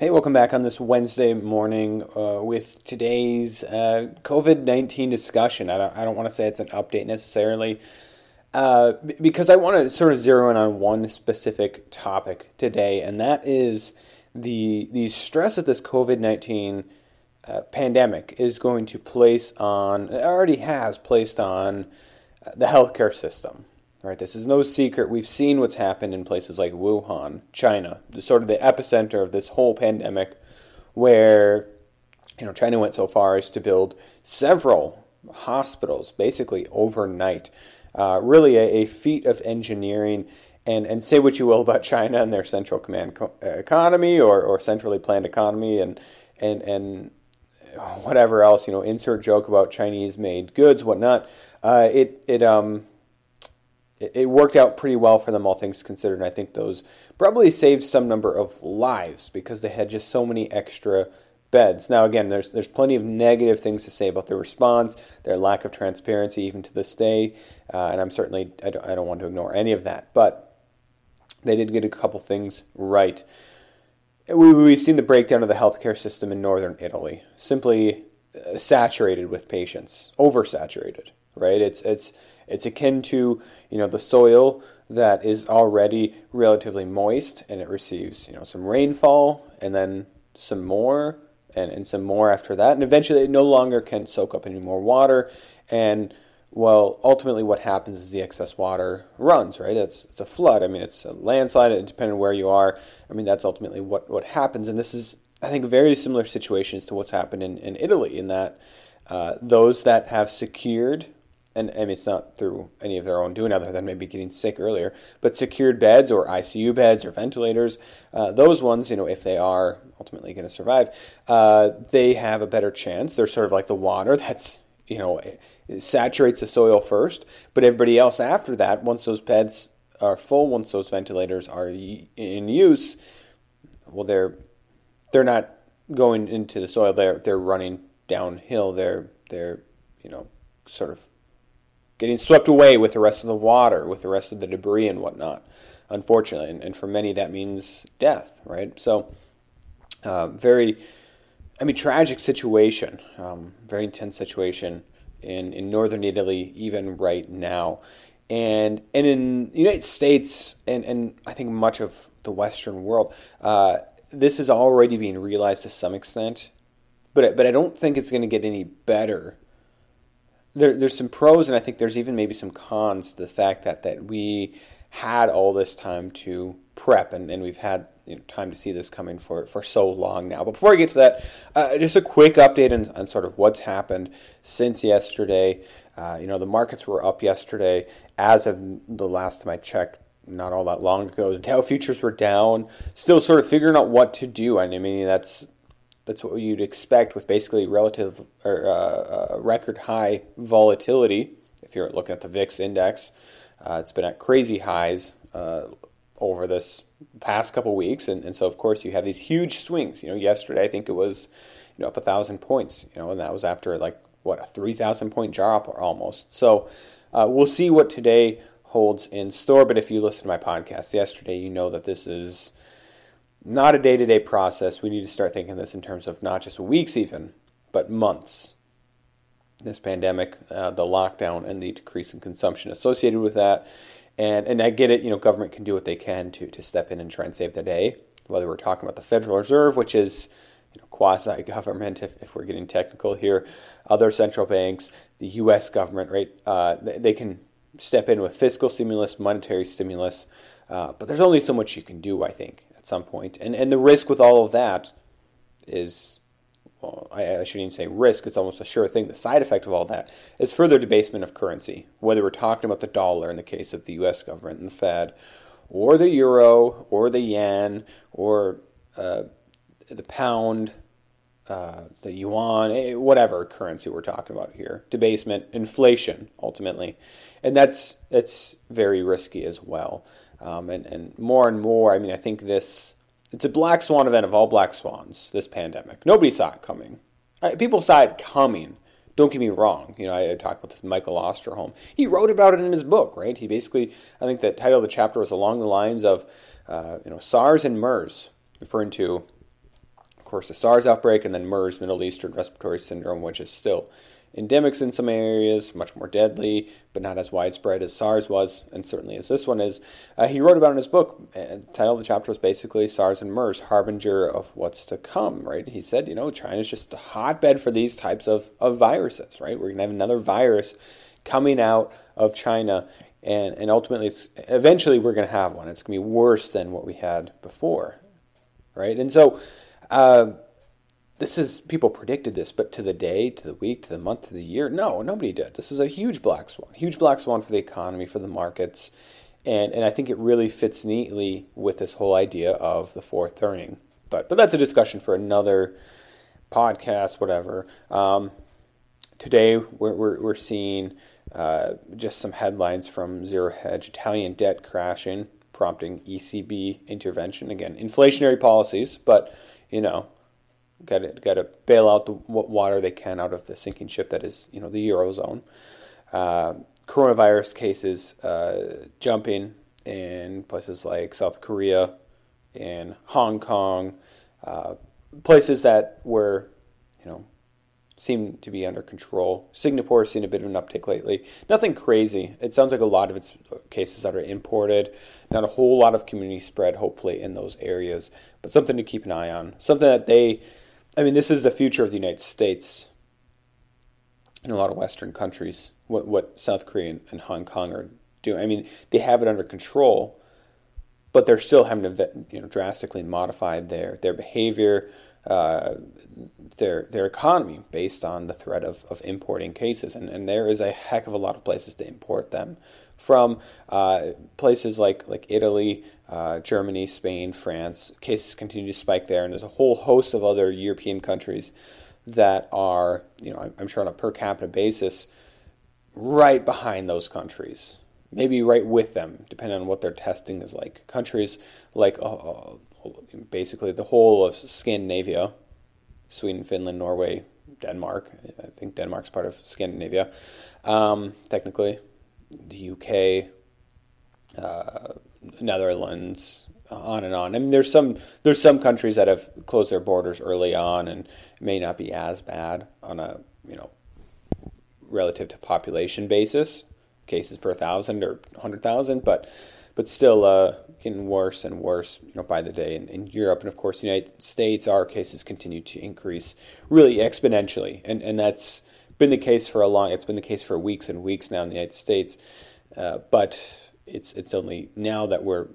Hey, welcome back on this Wednesday morning uh, with today's uh, COVID 19 discussion. I don't, I don't want to say it's an update necessarily uh, because I want to sort of zero in on one specific topic today, and that is the, the stress that this COVID 19 uh, pandemic is going to place on, it already has placed on uh, the healthcare system. Right, this is no secret. We've seen what's happened in places like Wuhan, China, sort of the epicenter of this whole pandemic, where you know China went so far as to build several hospitals basically overnight. Uh, really, a, a, feat of engineering. And, and say what you will about China and their central command co- economy or, or centrally planned economy and and and whatever else you know insert joke about Chinese made goods whatnot. Uh, it it um it, worked out pretty well for them, all things considered. And I think those probably saved some number of lives because they had just so many extra beds. Now, again, there's there's plenty of negative things to say about their response, their lack of transparency, even to this day, uh, and I'm certainly I don't, I don't want to ignore any of that. But they did get a couple things right. We, we've seen the breakdown of the healthcare system in northern Italy, simply uh, saturated with patients, oversaturated right? It's it's it's akin to you know the soil that is already relatively moist and it receives you know some rainfall and then some more and, and some more after that. And eventually it no longer can soak up any more water. And well ultimately what happens is the excess water runs right? It's, it's a flood. I mean it's a landslide depending on where you are. I mean that's ultimately what, what happens. And this is i think very similar situations to what's happened in, in italy in that uh, those that have secured and I mean, it's not through any of their own doing other than maybe getting sick earlier, but secured beds or ICU beds or ventilators, uh, those ones, you know, if they are ultimately going to survive, uh, they have a better chance. They're sort of like the water that's, you know, saturates the soil first, but everybody else after that, once those beds are full, once those ventilators are in use, well, they're they're not going into the soil. They're they're running downhill. They're they're you know sort of getting swept away with the rest of the water, with the rest of the debris and whatnot, unfortunately. And, and for many, that means death, right? So, uh, very, I mean, tragic situation, um, very intense situation in, in northern Italy, even right now. And, and in the United States, and, and I think much of the Western world, uh, this is already being realized to some extent, but, but I don't think it's going to get any better there, there's some pros, and I think there's even maybe some cons to the fact that that we had all this time to prep, and, and we've had you know, time to see this coming for, for so long now. But before I get to that, uh, just a quick update on, on, sort of what's happened since yesterday. Uh, you know, the markets were up yesterday. As of the last time I checked, not all that long ago, the Dow futures were down. Still sort of figuring out what to do. I mean, that's that's what you'd expect with basically relative or uh, uh, record high volatility. If you're looking at the VIX index, uh, it's been at crazy highs uh, over this past couple weeks, and, and so of course you have these huge swings. You know, yesterday I think it was you know up a thousand points. You know, and that was after like what a three thousand point drop or almost. So uh, we'll see what today holds in store. But if you listen to my podcast yesterday, you know that this is not a day to day process. We need to start thinking this in terms of not just weeks, even, but months. This pandemic, uh, the lockdown, and the decrease in consumption associated with that. And, and I get it, you know, government can do what they can to, to step in and try and save the day, whether we're talking about the Federal Reserve, which is you know, quasi government, if, if we're getting technical here, other central banks, the U.S. government, right? Uh, they, they, can step in with fiscal stimulus, monetary stimulus, uh, but there's only so much you can do, I think some point. And and the risk with all of that is, well, I, I shouldn't even say risk. It's almost a sure thing. The side effect of all that is further debasement of currency. Whether we're talking about the dollar in the case of the U.S. government and the Fed, or the euro, or the yen, or uh, the pound. Uh, the yuan, eh, whatever currency we're talking about here, debasement, inflation, ultimately, and that's that's very risky as well. Um, and, and more and more, I mean, I think this, it's a black swan event of all black swans, this pandemic. Nobody saw it coming. People saw it coming. Don't get me wrong. You know, I, I talked about this Michael Osterholm. He wrote about it in his book, right? He basically, I think the title of the chapter was along the lines of, uh, you know, SARS and MERS, referring to course, the SARS outbreak, and then MERS, Middle Eastern Respiratory Syndrome, which is still endemics in some areas, much more deadly, but not as widespread as SARS was, and certainly as this one is. Uh, he wrote about in his book. Uh, title of the chapter was basically SARS and MERS, harbinger of what's to come, right? He said, you know, China's just a hotbed for these types of, of viruses, right? We're going to have another virus coming out of China, and, and ultimately, eventually, we're going to have one. It's going to be worse than what we had before, right? And so, uh, this is people predicted this, but to the day, to the week, to the month, to the year, no, nobody did. This is a huge black swan, huge black swan for the economy, for the markets, and and I think it really fits neatly with this whole idea of the fourth turning. But but that's a discussion for another podcast, whatever. Um, today we're we're, we're seeing uh, just some headlines from Zero Hedge: Italian debt crashing, prompting ECB intervention. Again, inflationary policies, but you know got to got to bail out the water they can out of the sinking ship that is you know the eurozone. Uh, coronavirus cases uh, jumping in places like South Korea, in Hong Kong, uh, places that were you know seem to be under control. Singapore has seen a bit of an uptick lately. Nothing crazy. It sounds like a lot of its cases that are imported. Not a whole lot of community spread, hopefully, in those areas, but something to keep an eye on. Something that they I mean, this is the future of the United States in a lot of Western countries. What what South Korea and Hong Kong are doing. I mean, they have it under control, but they're still having to you know drastically modify their their behavior, uh, their their economy based on the threat of, of importing cases. And and there is a heck of a lot of places to import them from uh, places like like Italy, uh, Germany, Spain, France. Cases continue to spike there, and there's a whole host of other European countries that are, you know, I'm sure on a per capita basis, right behind those countries. Maybe right with them, depending on what their testing is like. Countries like uh, uh basically the whole of Scandinavia, Sweden, Finland, Norway, Denmark. I think Denmark's part of Scandinavia, um, technically the UK, uh, Netherlands, on and on. I mean, there's some there's some countries that have closed their borders early on, and may not be as bad on a you know relative to population basis, cases per thousand or hundred thousand, but but still uh, getting worse and worse, you know, by the day in, in Europe and of course the United States. Our cases continue to increase really exponentially, and and that's been the case for a long. It's been the case for weeks and weeks now in the United States, uh, but it's it's only now that we're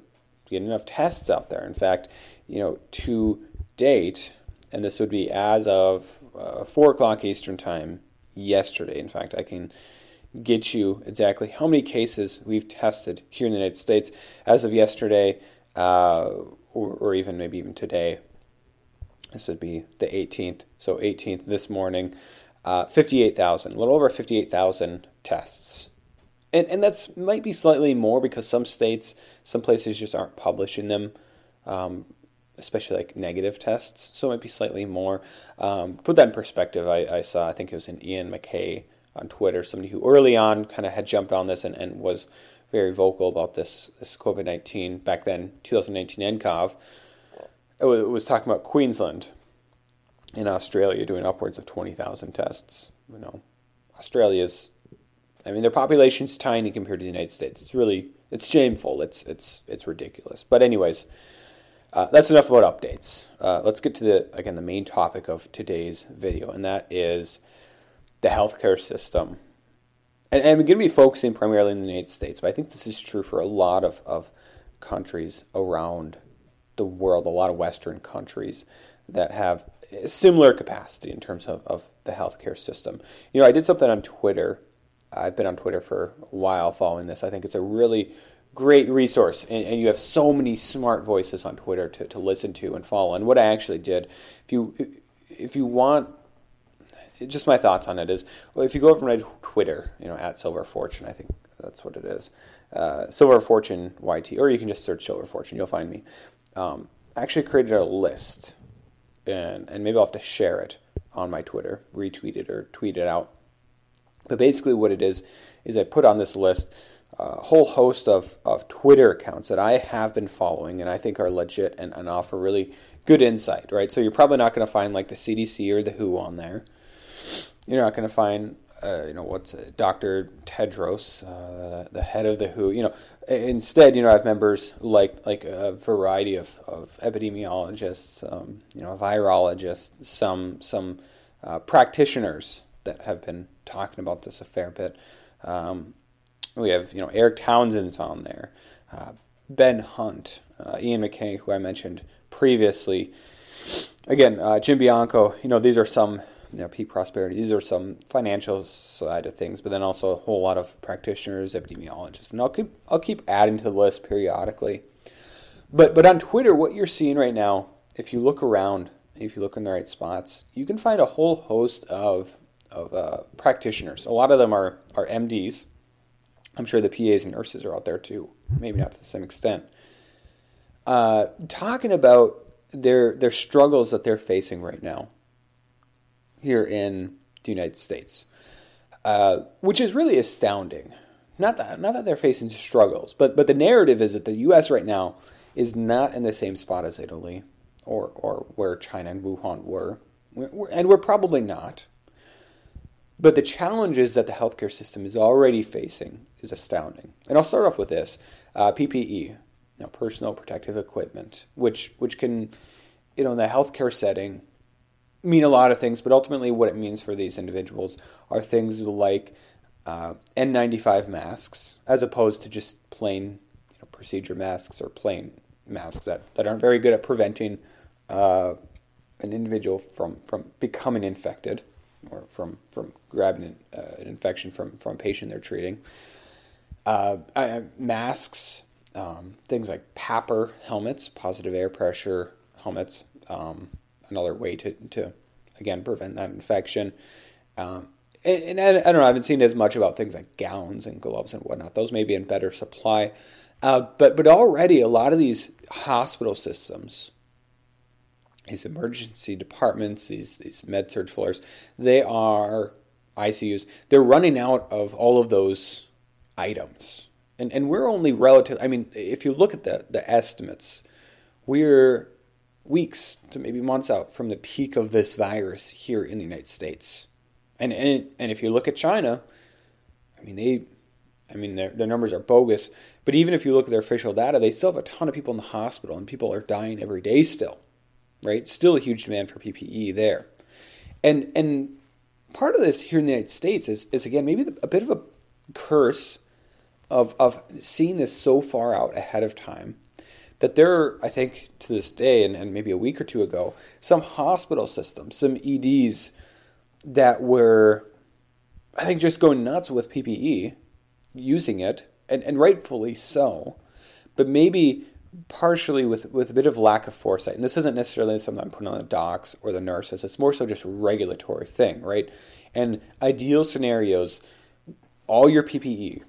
getting enough tests out there. In fact, you know, to date, and this would be as of uh, four o'clock Eastern time yesterday. In fact, I can get you exactly how many cases we've tested here in the United States as of yesterday, uh, or, or even maybe even today. This would be the 18th. So 18th this morning uh, 58,000, a little over 58,000 tests. And, and that's might be slightly more because some states, some places just aren't publishing them, um, especially like negative tests. So it might be slightly more. Um, put that in perspective, I, I saw, I think it was an Ian MacKay on Twitter, somebody who early on kind of had jumped on this and, and was very vocal about this, this COVID 19 back then, 2019 NCOV. It was, talking about Queensland in Australia doing upwards of 20,000 tests. You know, Australia's, I mean, their population's tiny compared to the United States. It's really, it's shameful. It's, it's, it's ridiculous. But anyways, uh, that's enough about updates. Uh, let's get to the, again, the main topic of today's video, and that is the healthcare system. And, and I'm going to be focusing primarily in the United States, but I think this is true for a lot of, of countries around the world, a lot of Western countries that have similar capacity in terms of, of the healthcare system. You know, I did something on Twitter. I've been on Twitter for a while following this. I think it's a really great resource, and, and you have so many smart voices on Twitter to, to listen to and follow. And what I actually did, if you if you want, just my thoughts on it is, well, if you go over my Twitter, you know, at Silver Fortune, I think that's what it is, uh, Silver Fortune YT, or you can just search Silver Fortune, you'll find me. Um, I actually created a list and, and maybe I'll have to share it on my Twitter, retweet it or tweet it out. But basically, what it is is I put on this list a whole host of, of Twitter accounts that I have been following and I think are legit and, and offer really good insight, right? So you're probably not going to find like the CDC or the WHO on there. You're not going to find, uh, you know, what's it, Dr. Tedros, uh, the head of the WHO. You know, instead, you know, I have members like like a variety of, of epidemiologists, um, you know, virologists, some some uh, practitioners that have been talking about this a fair bit. Um, we have, you know, Erik Townsend's on there, uh, Ben Hunt, uh, Ian McKay, who I mentioned previously. Again, uh, Jim Bianco, you know, these are some, you know, peak prosperity, these are some financial side of things, but then also a whole lot of practitioners, epidemiologists. And I'll keep, I'll keep adding to the list periodically. But, but on Twitter, what you're seeing right now, if you look around, if you look in the right spots, you can find a whole host of, of uh, practitioners. A lot of them are, are MDs, I'm sure the PAs and nurses are out there too, maybe not to the same extent. Uh, talking about their their struggles that they're facing right now here in the United States, uh, which is really astounding. Not that not that they're facing struggles, but but the narrative is that the U.S. right now is not in the same spot as Italy or or where China and Wuhan were, and we're probably not. But the challenges that the healthcare system is already facing is astounding. And I'll start off with this uh, PPE, you know, personal protective equipment, which, which can, you know, in the healthcare setting, mean a lot of things, but ultimately what it means for these individuals are things like uh, N95 masks, as opposed to just plain you know, procedure masks or plain masks that, that aren't very good at preventing uh, an individual from, from becoming infected or from from grabbing an, uh, an infection from from a patient they're treating. Uh, masks, um, things like PAPR helmets, positive air pressure helmets, um, another way to, to again prevent that infection. Um, and, and I, don't know, I haven't seen as much about things like gowns and gloves and whatnot. Those may be in better supply. Uh, but but already a lot of these hospital systems these emergency departments, these these med surg floors, they are ICUs. They're running out of all of those items, and and we're only relative. I mean, if you look at the the estimates, we're weeks to maybe months out from the peak of this virus here in the United States, and and and if you look at China, I mean they. I mean, their, their numbers are bogus. But even if you look at their official data, they still have a ton of people in the hospital, and people are dying every day still right? Still a huge demand for PPE there. And and part of this here in the United States is, is again maybe a bit of a curse of of seeing this so far out ahead of time that there are, I think, to this day and, and maybe a week or two ago, some hospital systems, some EDs that were, I think, just going nuts with PPE, using it, and, and rightfully so. But maybe partially with, with a bit of lack of foresight. And this isn't necessarily something I'm putting on the docs or the nurses. It's more so just a regulatory thing, right? And ideal scenarios, all your PPE,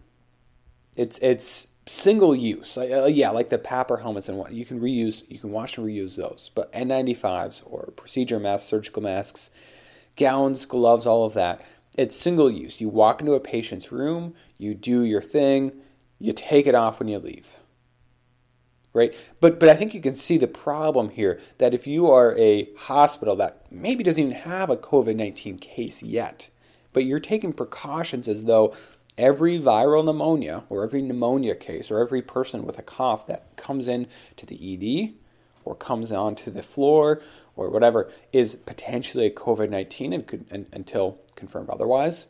it's it's single use. Uh, yeah, like the PAPR helmets and what you can reuse, you can wash and reuse those. But N95s or procedure masks, surgical masks, gowns, gloves, all of that, it's single use. You walk into a patient's room, you do your thing, you take it off when you leave right? But but I think you can see the problem here that if you are a hospital that maybe doesn't even have a COVID nineteen case yet, but you're taking precautions as though every viral pneumonia or every pneumonia case or every person with a cough that comes in to the ED or comes onto the floor or whatever is potentially a COVID nineteen and could and, until confirmed otherwise.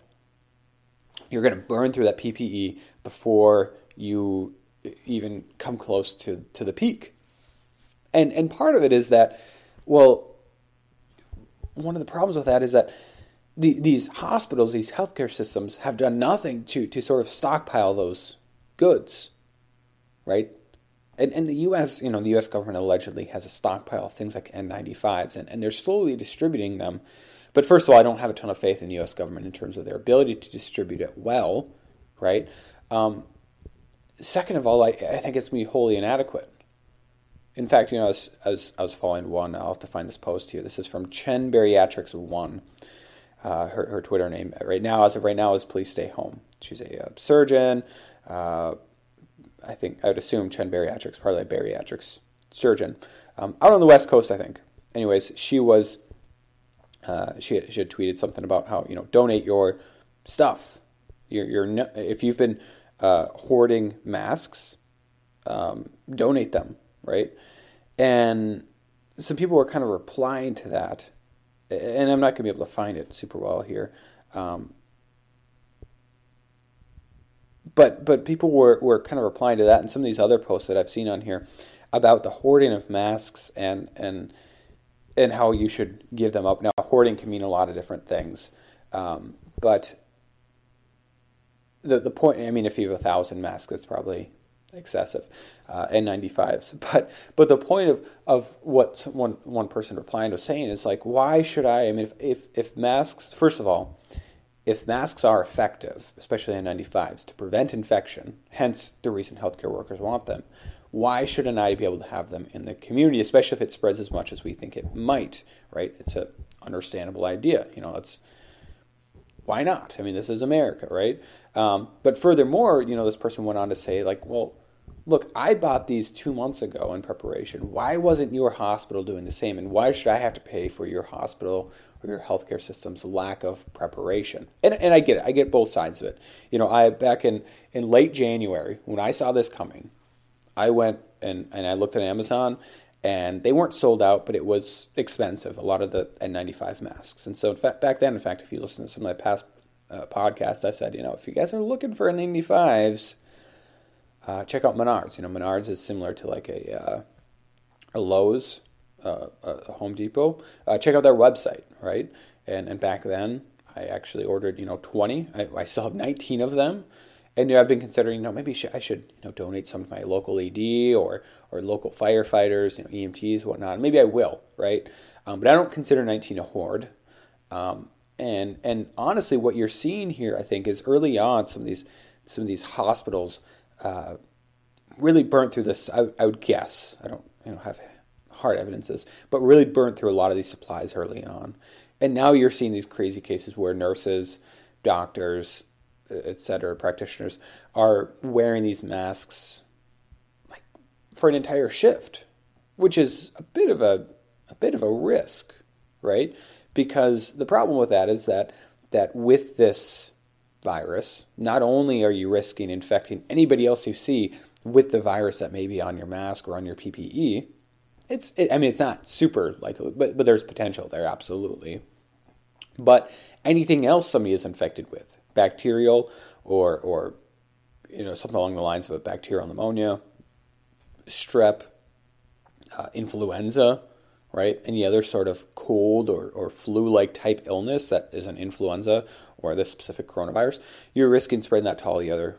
You're going to burn through that PPE before you even come close to, to the peak. And, and part of it is that, well, one of the problems with that is that the, these hospitals, these healthcare systems have done nothing to, to sort of stockpile those goods, right? And, and the U.S., you know, the U.S. government allegedly has a stockpile of things like N95s, and, and they're slowly distributing them. But first of all, I don't have a ton of faith in the U.S. government in terms of their ability to distribute it well, right? Um, second of all, I, I think it's going to be wholly inadequate. In fact, you know, as, as I was following one, I'll have to find this post here. This is from Chen Bariatrics One. Uh, her, her Twitter name right now, as of right now, is please stay home. She's a uh, surgeon, Uh, I think I would assume Chen Bariatrics, probably a bariatrics surgeon, um, out on the West Coast, I think. Anyways, she was uh, she she had tweeted something about how you know donate your stuff. Your your if you've been uh, hoarding masks, um, donate them, right? And some people were kind of replying to that, and I'm not going to be able to find it super well here. Um, but but people were, were kind of replying to that and some of these other posts that I've seen on here about the hoarding of masks and and and how you should give them up. Now, hoarding can mean a lot of different things, um, but the the point. I mean, if you have a thousand masks, that's probably excessive, uh, N95s. But but the point of of what one one person replying was saying is like, why should I? I mean, if if, if masks, first of all, if masks are effective, especially N95s, to prevent infection, hence the reason healthcare workers want them, why shouldn't I be able to have them in the community, especially if it spreads as much as we think it might, right? It's an understandable idea. You know, it's why not? I mean, this is America, right? Um, but furthermore, you know, this person went on to say, like, well, look, I bought these two months ago in preparation. Why wasn't your hospital doing the same? And why should I have to pay for your hospital or your healthcare system's lack of preparation. And, and I get it. I get both sides of it. You know, I back in, in late January, when I saw this coming, I went and, and I looked at Amazon and they weren't sold out, but it was expensive, a lot of the N95 masks. And so, in fact, back then, in fact, if you listen to some of my past uh, podcasts, I said, you know, if you guys are looking for N95s, uh, check out Menards. You know, Menards is similar to like a, uh, a Lowe's uh, a Home Depot, uh, check out their website, right? And and back then, I actually ordered you know 20. I, I still have 19 of them, and you know, I've been considering you know maybe I should you know donate some to my local ED or or local firefighters, you know EMTs, whatnot. Maybe I will, right? Um, but I don't consider 19 a hoard. Um, and and honestly, what you're seeing here, I think, is early on some of these some of these hospitals uh, really burnt through this. I, I would guess. I don't you know have hard evidences, but really burnt through a lot of these supplies early on. And now you're seeing these crazy cases where nurses, doctors, etc., practitioners are wearing these masks like for an entire shift, which is a bit of a a bit of a risk, right? Because the problem with that is that that with this virus, not only are you risking infecting anybody else you see with the virus that may be on your mask or on your PPE, it's, it, I mean, it's not super likely, but, but there's potential there, absolutely. But anything else somebody is infected with, bacterial or, or you know, something along the lines of a bacterial pneumonia, strep, uh, influenza, right? Any other sort of cold or, or flu like type illness that is an influenza or this specific coronavirus, you're risking spreading that to all the other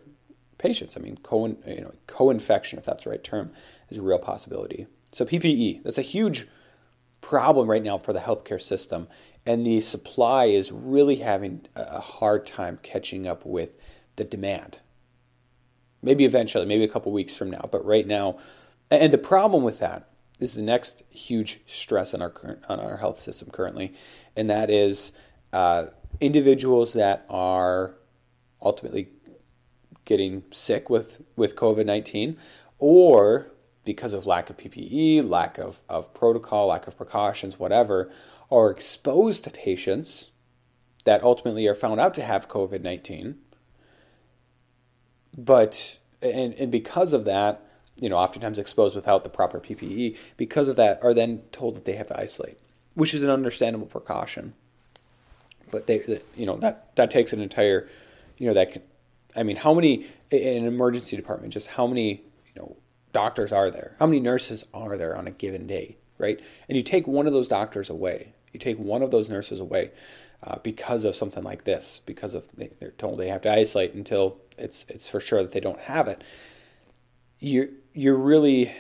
patients. I mean, co you know, co-infection, if that's the right term, is a real possibility. So PPE, that's a huge problem right now for the healthcare system, and the supply is really having a hard time catching up with the demand. Maybe eventually, maybe a couple weeks from now, but right now, and the problem with that is the next huge stress on our current on our health system currently, and that is uh, individuals that are ultimately getting sick with with COVID nineteen, or because of lack of PPE, lack of, of protocol, lack of precautions, whatever, are exposed to patients that ultimately are found out to have COVID 19. But, and, and because of that, you know, oftentimes exposed without the proper PPE, because of that, are then told that they have to isolate, which is an understandable precaution. But they, you know, that, that takes an entire, you know, that can, I mean, how many, in an emergency department, just how many, you know, doctors are there? How many nurses are there on a given day, right? And you take one of those doctors away, you take one of those nurses away uh, because of something like this, because of they, they're told they have to isolate until it's it's for sure that they don't have it. You're you're really,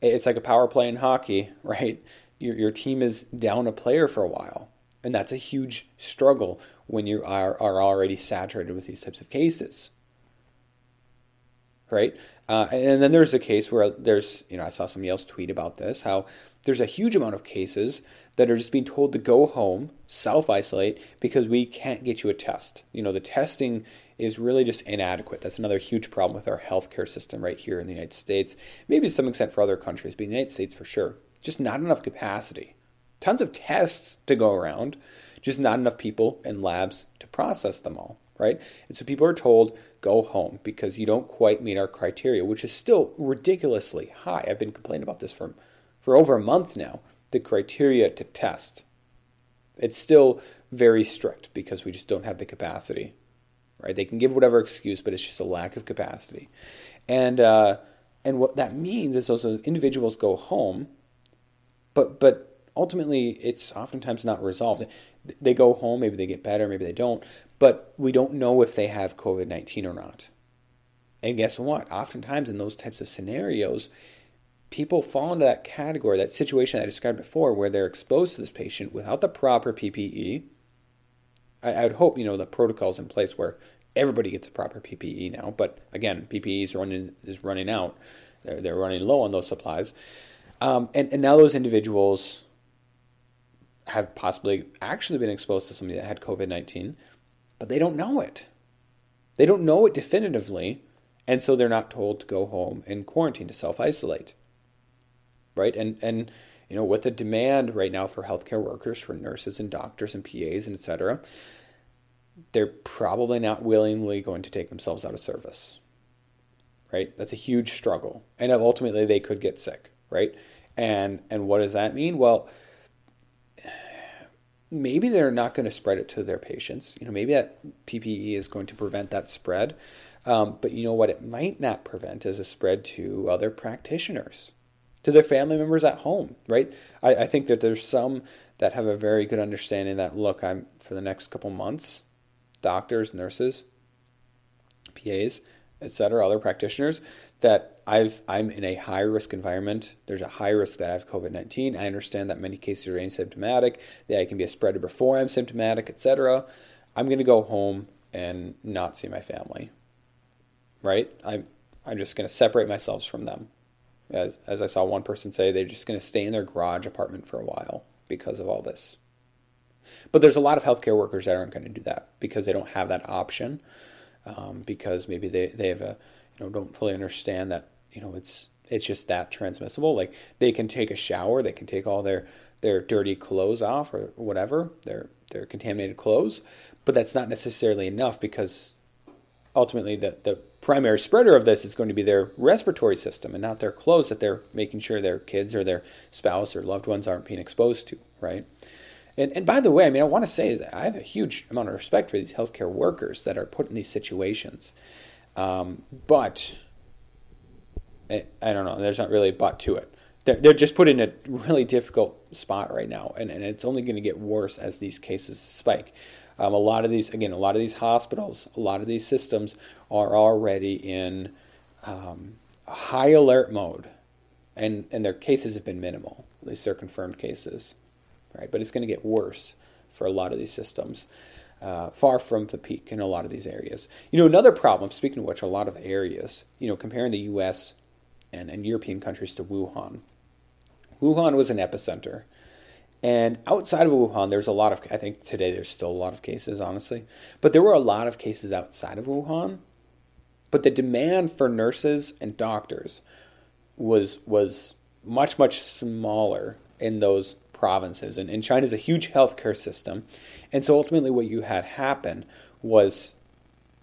it's like a power play in hockey, right? Your your team is down a player for a while, and that's a huge struggle when you are are already saturated with these types of cases right? Uh, and then there's a case where there's, you know, I saw somebody else tweet about this, how there's a huge amount of cases that are just being told to go home, self isolate, because we can't get you a test. You know, the testing is really just inadequate. That's another huge problem with our healthcare system right here in the United States. Maybe to some extent for other countries, but the United States for sure. Just not enough capacity. Tons of tests to go around, just not enough people and labs to process them all, right? And so people are told, go home because you don't quite meet our criteria, which is still ridiculously high. I've been complaining about this for, for over a month now. The criteria to test. It's still very strict because we just don't have the capacity right? They can give whatever excuse, but it's just a lack of capacity. And uh, and what that means is those individuals go home, but but ultimately it's oftentimes not resolved. They go home, maybe they get better, maybe they don't, but we don't know if they have COVID nineteen or not. And guess what? Oftentimes in those types of scenarios, people fall into that category, that situation I described before, where they're exposed to this patient without the proper PPE I, I would hope you know the protocols in place where everybody gets a proper PPE now. But again, PPE is running is running out. They're, they're running low on those supplies, um, and and now those individuals have possibly actually been exposed to somebody that had COVID nineteen, but they don't know it. They don't know it definitively, and so they're not told to go home and quarantine to self isolate. Right, and and you know, with the demand right now for healthcare workers, for nurses and doctors and PAs and etc., they're probably not willingly going to take themselves out of service. Right? That's a huge struggle. And ultimately they could get sick, right? And and what does that mean? Well, maybe they're not going to spread it to their patients. You know, maybe that PPE is going to prevent that spread. Um, but you know what? It might not prevent is a spread to other practitioners to their family members at home, right? I, I think that there's some that have a very good understanding that look, I'm for the next couple months, doctors, nurses, PAs, etc., other practitioners, that I've I'm in a high risk environment. There's a high risk that I have COVID nineteen. I understand that many cases are asymptomatic, that I can be a spreader before I'm symptomatic, etc. I'm gonna go home and not see my family. Right? I'm I'm just gonna separate myself from them as, as I saw one person say, they're just going to stay in their garage apartment for a while because of all this. But there's a lot of healthcare workers that aren't going to do that because they don't have that option, um, because maybe they, they have a you know don't fully understand that you know it's it's just that transmissible. Like they can take a shower, they can take all their their dirty clothes off or whatever, their their contaminated clothes, but that's not necessarily enough because ultimately the, the primary spreader of this is going to be their respiratory system and not their clothes that they're making sure their kids or their spouse or loved ones aren't being exposed to, right? And, and by the way, I mean, I want to say that I have a huge amount of respect for these healthcare workers that are put in these situations. Um, but I, I don't know, there's not really a but to it. They're, they're just put in a really difficult spot right now, and, and it's only going to get worse as these cases spike. Um, a lot of these, again, a lot of these hospitals, a lot of these systems are already in um, high alert mode, and and their cases have been minimal. At least they're confirmed cases, right? But it's going to get worse for a lot of these systems. Uh, far from the peak in a lot of these areas. You know, another problem, speaking of which, a lot of areas, you know, comparing the US and, and European countries to Wuhan. Wuhan was an epicenter. And outside of Wuhan, there's a lot of, I think today there's still a lot of cases, honestly. But there were a lot of cases outside of Wuhan. But the demand for nurses and doctors was, was much, much smaller in those provinces. And, and China's a huge healthcare system. And so ultimately, what you had happen was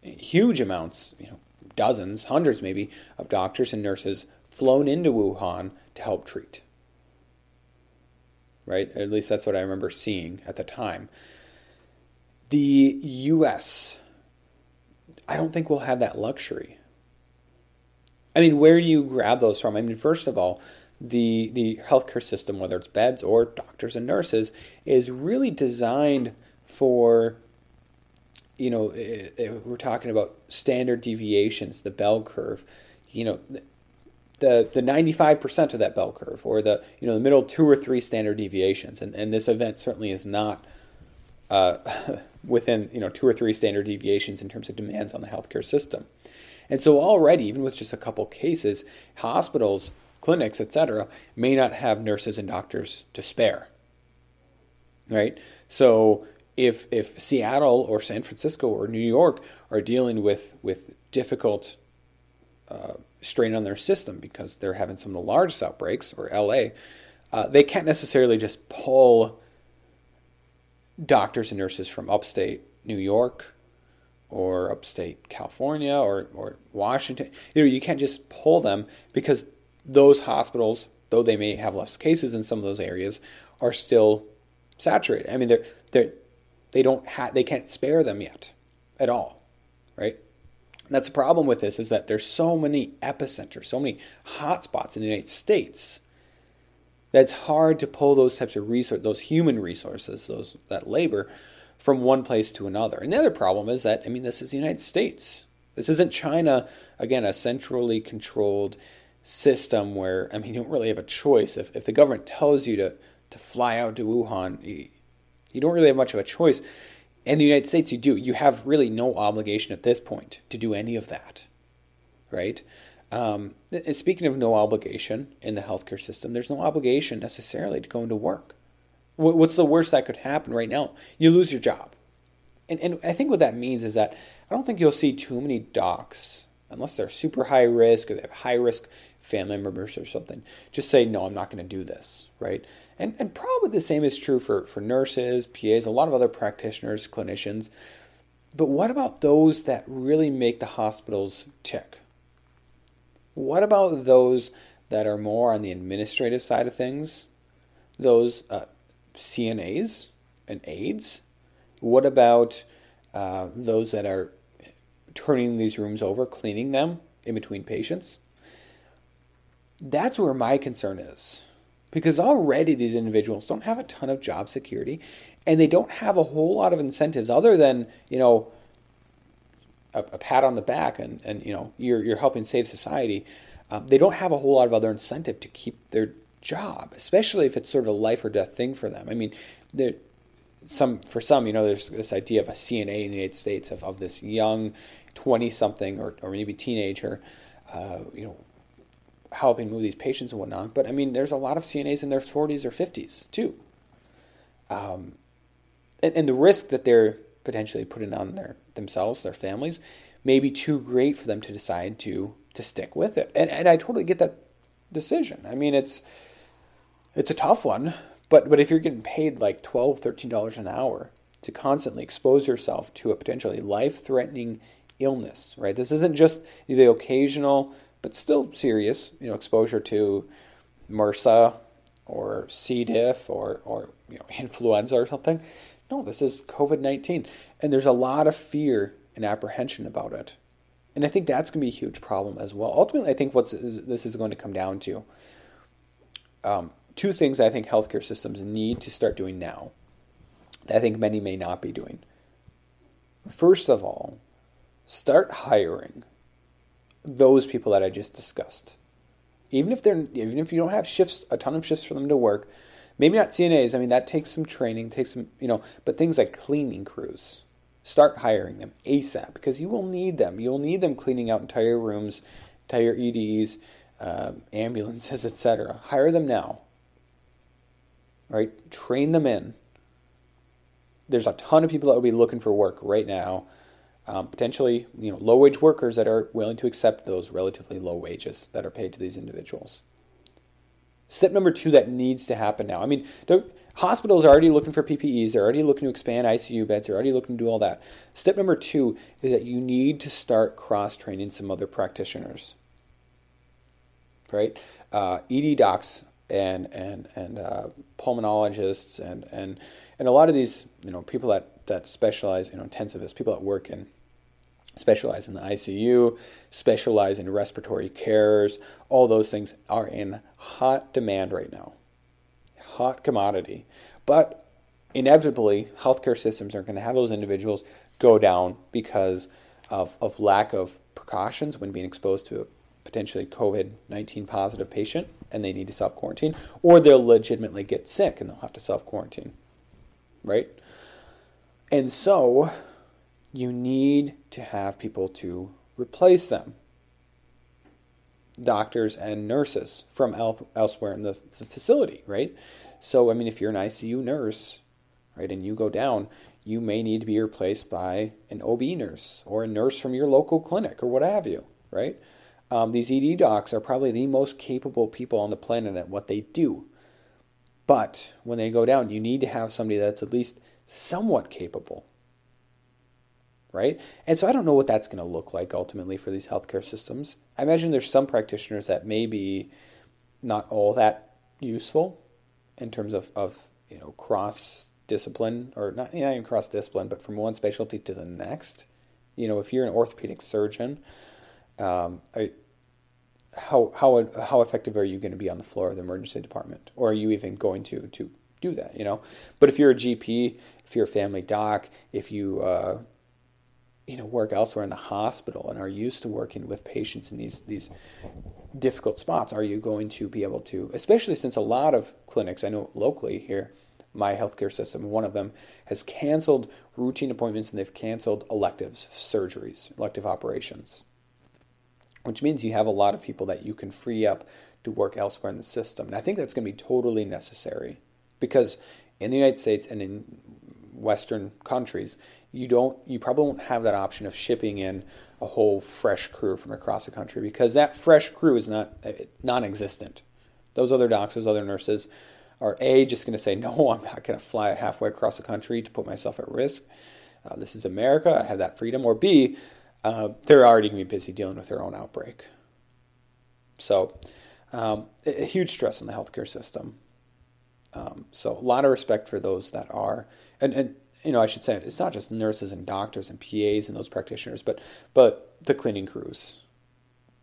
huge amounts, you know, dozens, hundreds maybe, of doctors and nurses flown into Wuhan to help treat right? At least that's what I remember seeing at the time. The US, I don't think we'll have that luxury. I mean, where do you grab those from? I mean, first of all, the the healthcare system, whether it's beds or doctors and nurses, is really designed for you know, eh, eh, we're talking about standard deviations, the bell curve. You know, the the 95% of that bell curve or the you know the middle two or three standard deviations and, and this event certainly is not uh, within you know two or three standard deviations in terms of demands on the healthcare system And so already, even with just a couple cases, hospitals, clinics, etc., may not have nurses and doctors to spare. Right? So if if Seattle or San Francisco or New York are dealing with with difficult uh, strain on their system because they're having some of the largest outbreaks, or LA, uh, they can't necessarily just pull doctors and nurses from upstate New York or upstate California or, or Washington. You know, you can't just pull them because those hospitals, though they may have less cases in some of those areas, are still saturated. I mean, they're they're they don't have they can't spare them yet at all, right? And that's the problem with this is that there's so many epicenters, so many hotspots in the United States that's hard to pull those types of resource, those human resources, those that labor, from one place to another. And the other problem is that I mean, this is the United States. This isn't China. Again, a centrally controlled system where I mean, you don't really have a choice. If if the government tells you to to fly out to Wuhan, you, you don't really have much of a choice. In the United States, you do. You have really no obligation at this point to do any of that, right? Um, speaking of no obligation in the healthcare system, there's no obligation necessarily to go into work. What's the worst that could happen right now? You lose your job. And, and I think what that means is that I don't think you'll see too many docs, unless they're super high risk or they have high risk family members or something, just say, no, I'm not going to do this, right? And, and probably the same is true for, for nurses, PAs, a lot of other practitioners, clinicians. But what about those that really make the hospitals tick? What about those that are more on the administrative side of things? Those uh, CNAs and aides? What about uh, those that are turning these rooms over, cleaning them in between patients? That's where my concern is. Because already these individuals don't have a ton of job security and they don't have a whole lot of incentives other than, you know, a, a pat on the back and, and you know you're, you're helping save society, um, they don't have a whole lot of other incentive to keep their job, especially if it's sort of a life or death thing for them. I mean, there some for some, you know, there's this idea of a CNA in the United States of, of this young twenty something or, or maybe teenager, uh, you know, helping move these patients and whatnot. But I mean, there's a lot of CNAs in their 40s or 50s too. Um, and, and the risk that they're potentially putting on their themselves, their families, may be too great for them to decide to to stick with it. And and I totally get that decision. I mean, it's it's a tough one, but but if you're getting paid like 12 13 dollars an hour to constantly expose yourself to a potentially life-threatening illness, right? This isn't just the occasional but still serious, you know, exposure to MRSA or C. diff or or you know, influenza or something. No, this is COVID 19. And there's a lot of fear and apprehension about it. And I think that's going to be a huge problem as well. Ultimately, I think what this is going to come down to um, two things I think healthcare systems need to start doing now that I think many may not be doing. First of all, start hiring those people that I just discussed. Even if they're even if you don't have shifts, a ton of shifts for them to work, maybe not CNAs. I mean, that takes some training, takes some, you know, but things like cleaning crews. Start hiring them ASAP because you will need them. You'll need them cleaning out entire rooms, entire EDs, uh, ambulances, etc. Hire them now. Right? Train them in. There's a ton of people that will be looking for work right now. Um, potentially, you know, low wage workers that are willing to accept those relatively low wages that are paid to these individuals. Step number two that needs to happen now. I mean, the hospitals are already looking for PPEs. They're already looking to expand ICU beds. They're already looking to do all that. Step number two is that you need to start cross training some other practitioners. Right, uh, ED docs and and and uh, pulmonologists and and and a lot of these you know people that that specialize know intensivists, people that work in specialize in the ICU, specialize in respiratory cares, all those things are in hot demand right now. Hot commodity. But inevitably, healthcare systems are going to have those individuals go down because of, of lack of precautions when being exposed to a potentially COVID 19 positive patient and they need to self quarantine, or they'll legitimately get sick and they'll have to self quarantine. Right? And so you need to have people to replace them. Doctors and nurses from el- elsewhere in the, the facility, right? So, I mean, if you're an ICU nurse, right, and you go down, you may need to be replaced by an OB nurse or a nurse from your local clinic or what have you, right? Um, these ED docs are probably the most capable people on the planet at what they do. But when they go down, you need to have somebody that's at least somewhat capable. Right? And so I don't know what that's going to look like ultimately for these healthcare systems. I imagine there's some practitioners that may be not all that useful in terms of, of you know, cross discipline, or not, not even cross discipline, but from one specialty to the next. You know, if you're an orthopedic surgeon, um, I, how how how effective are you going to be on the floor of the emergency department, or are you even going to to do that? You know, but if you're a GP, if you're a family doc, if you uh, you know work elsewhere in the hospital and are used to working with patients in these these difficult spots, are you going to be able to? Especially since a lot of clinics, I know locally here, my healthcare system, one of them has canceled routine appointments and they've canceled electives, surgeries, elective operations which means you have a lot of people that you can free up to work elsewhere in the system. And I think that's going to be totally necessary because in the United States and in Western countries, you don't, you probably won't have that option of shipping in a whole fresh crew from across the country because that fresh crew is not non-existent. Those other docs, those other nurses, are a just going to say no. I'm not going to fly halfway across the country to put myself at risk. Uh, this is America. I have that freedom. Or B, uh, they're already going to be busy dealing with their own outbreak. So, um, a, huge stress on the healthcare system. Um, so, a lot of respect for those that are, and, and you know, I should say it's not just nurses and doctors and PAs and those practitioners, but but the cleaning crews,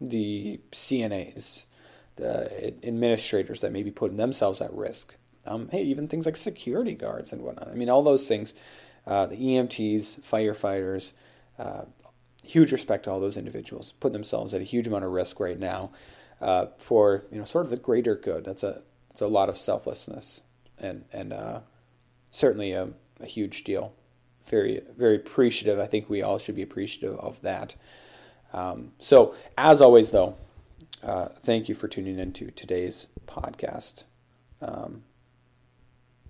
the CNAs, the administrators that may be putting themselves at risk. Um, hey, even things like security guards and whatnot. I mean, all those things. Uh, the EMTs, firefighters, uh, huge respect to all those individuals, putting themselves at a huge amount of risk right now uh, for you know sort of the greater good. That's a it's a lot of selflessness and and uh, certainly a, a huge deal. Very very appreciative. I think we all should be appreciative of that. Um, so as always, though, uh, thank you for tuning into today's podcast. Um,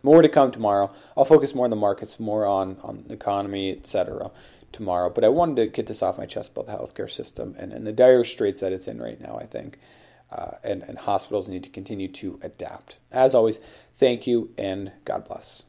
more to come tomorrow. I'll focus more on the markets, more on on the economy, etc tomorrow. But I wanted to get this off my chest about the healthcare system and, and the dire straits that it's in right now, I think. Uh, and, and hospitals need to continue to adapt. As always, thank you and God bless.